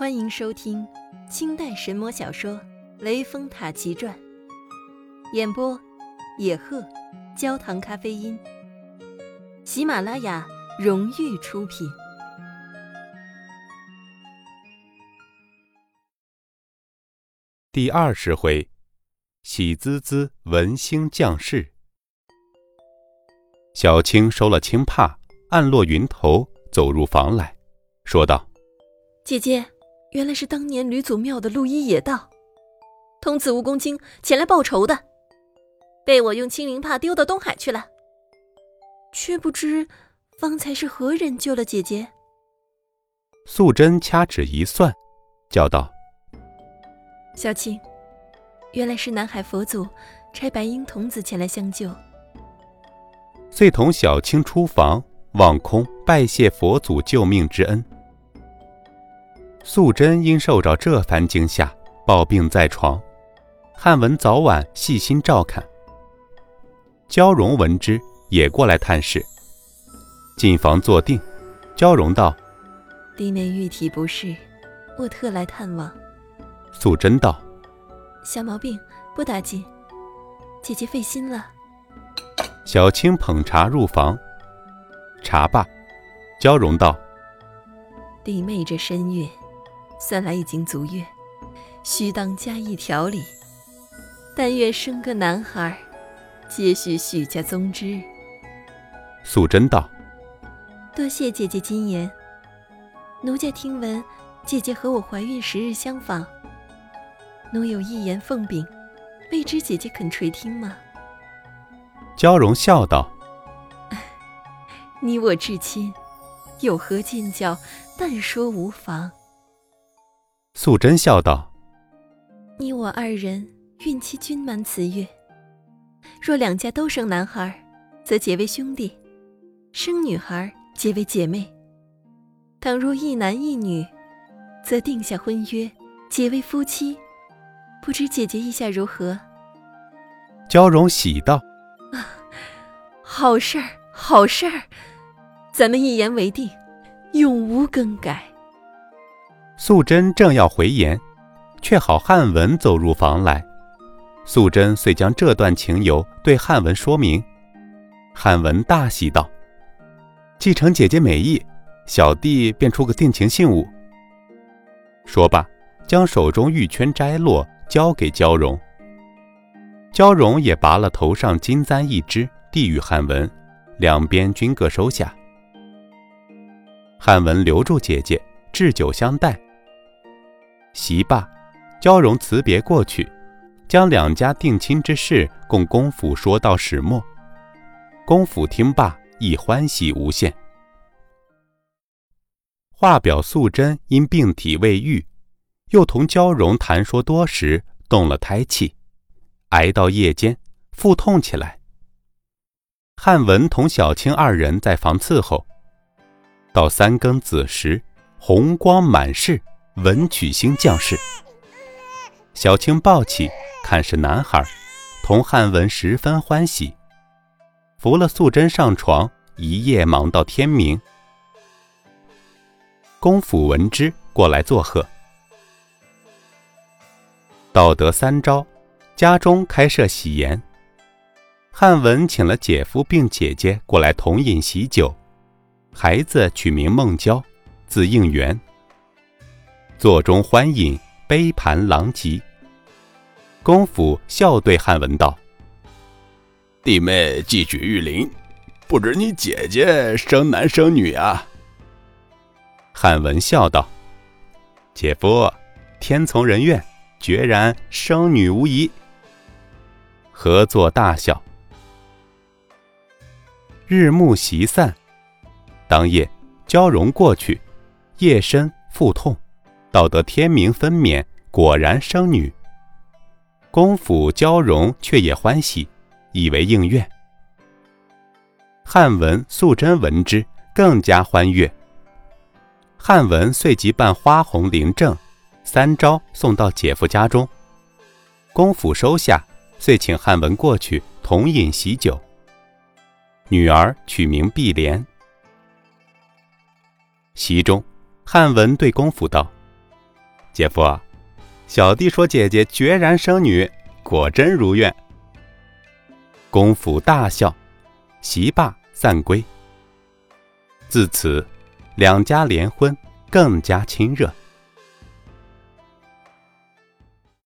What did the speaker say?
欢迎收听清代神魔小说《雷峰塔奇传》，演播：野鹤，焦糖咖啡因。喜马拉雅荣誉出品。第二十回，喜滋滋文星降世。小青收了青帕，暗落云头，走入房来，说道：“姐姐。”原来是当年吕祖庙的陆一野道，童子蜈蚣精前来报仇的，被我用青灵帕丢到东海去了。却不知方才是何人救了姐姐？素贞掐指一算，叫道：“小青，原来是南海佛祖差白鹰童子前来相救。”遂同小青出房，望空拜谢佛祖救命之恩。素贞因受着这番惊吓，抱病在床。汉文早晚细心照看。焦荣闻之，也过来探视。进房坐定，焦荣道：“弟妹玉体不适，我特来探望。”素贞道：“小毛病，不打紧。姐姐费心了。”小青捧茶入房，茶罢，焦荣道：“弟妹这身孕。”算来已经足月，须当加以调理。但愿生个男孩，接续许家宗之。素贞道：“多谢姐姐金言。奴家听闻姐姐和我怀孕时日相仿，奴有一言奉禀，未知姐姐肯垂听吗？”娇容笑道：“你我至亲，有何见教，但说无妨。”素贞笑道：“你我二人孕期均满此月，若两家都生男孩，则结为兄弟；生女孩，结为姐妹。倘若一男一女，则定下婚约，结为夫妻。不知姐姐意下如何？”娇容喜道：“啊，好事儿，好事儿！咱们一言为定，永无更改。”素贞正要回言，却好汉文走入房来。素贞遂将这段情由对汉文说明。汉文大喜道：“继承姐姐美意，小弟便出个定情信物。”说罢，将手中玉圈摘落，交给焦荣。焦荣也拔了头上金簪一只，递与汉文，两边均各收下。汉文留住姐姐，置酒相待。席罢，焦荣辞别过去，将两家定亲之事供公府说到始末。公府听罢，亦欢喜无限。话表素贞因病体未愈，又同焦荣谈说多时，动了胎气，挨到夜间，腹痛起来。汉文同小青二人在房伺候，到三更子时，红光满室。文曲星降世，小青抱起，看是男孩，同汉文十分欢喜，扶了素贞上床，一夜忙到天明。公府闻之，过来作贺。道德三朝，家中开设喜筵，汉文请了姐夫并姐姐过来同饮喜酒，孩子取名孟郊，字应元。座中欢饮，杯盘狼藉。公府笑对汉文道：“弟妹寄举玉林，不知你姐姐生男生女啊？”汉文笑道：“姐夫，天从人愿，决然生女无疑。”合作大笑。日暮席散，当夜焦荣过去，夜深腹痛。到得天明分娩，果然生女。公府娇容却也欢喜，以为应愿。汉文、素贞闻之，更加欢悦。汉文遂即办花红灵证，三朝送到姐夫家中。公府收下，遂请汉文过去同饮喜酒。女儿取名碧莲。席中，汉文对公府道。姐夫，小弟说姐姐决然生女，果真如愿。公府大笑，席罢散归。自此，两家联婚更加亲热。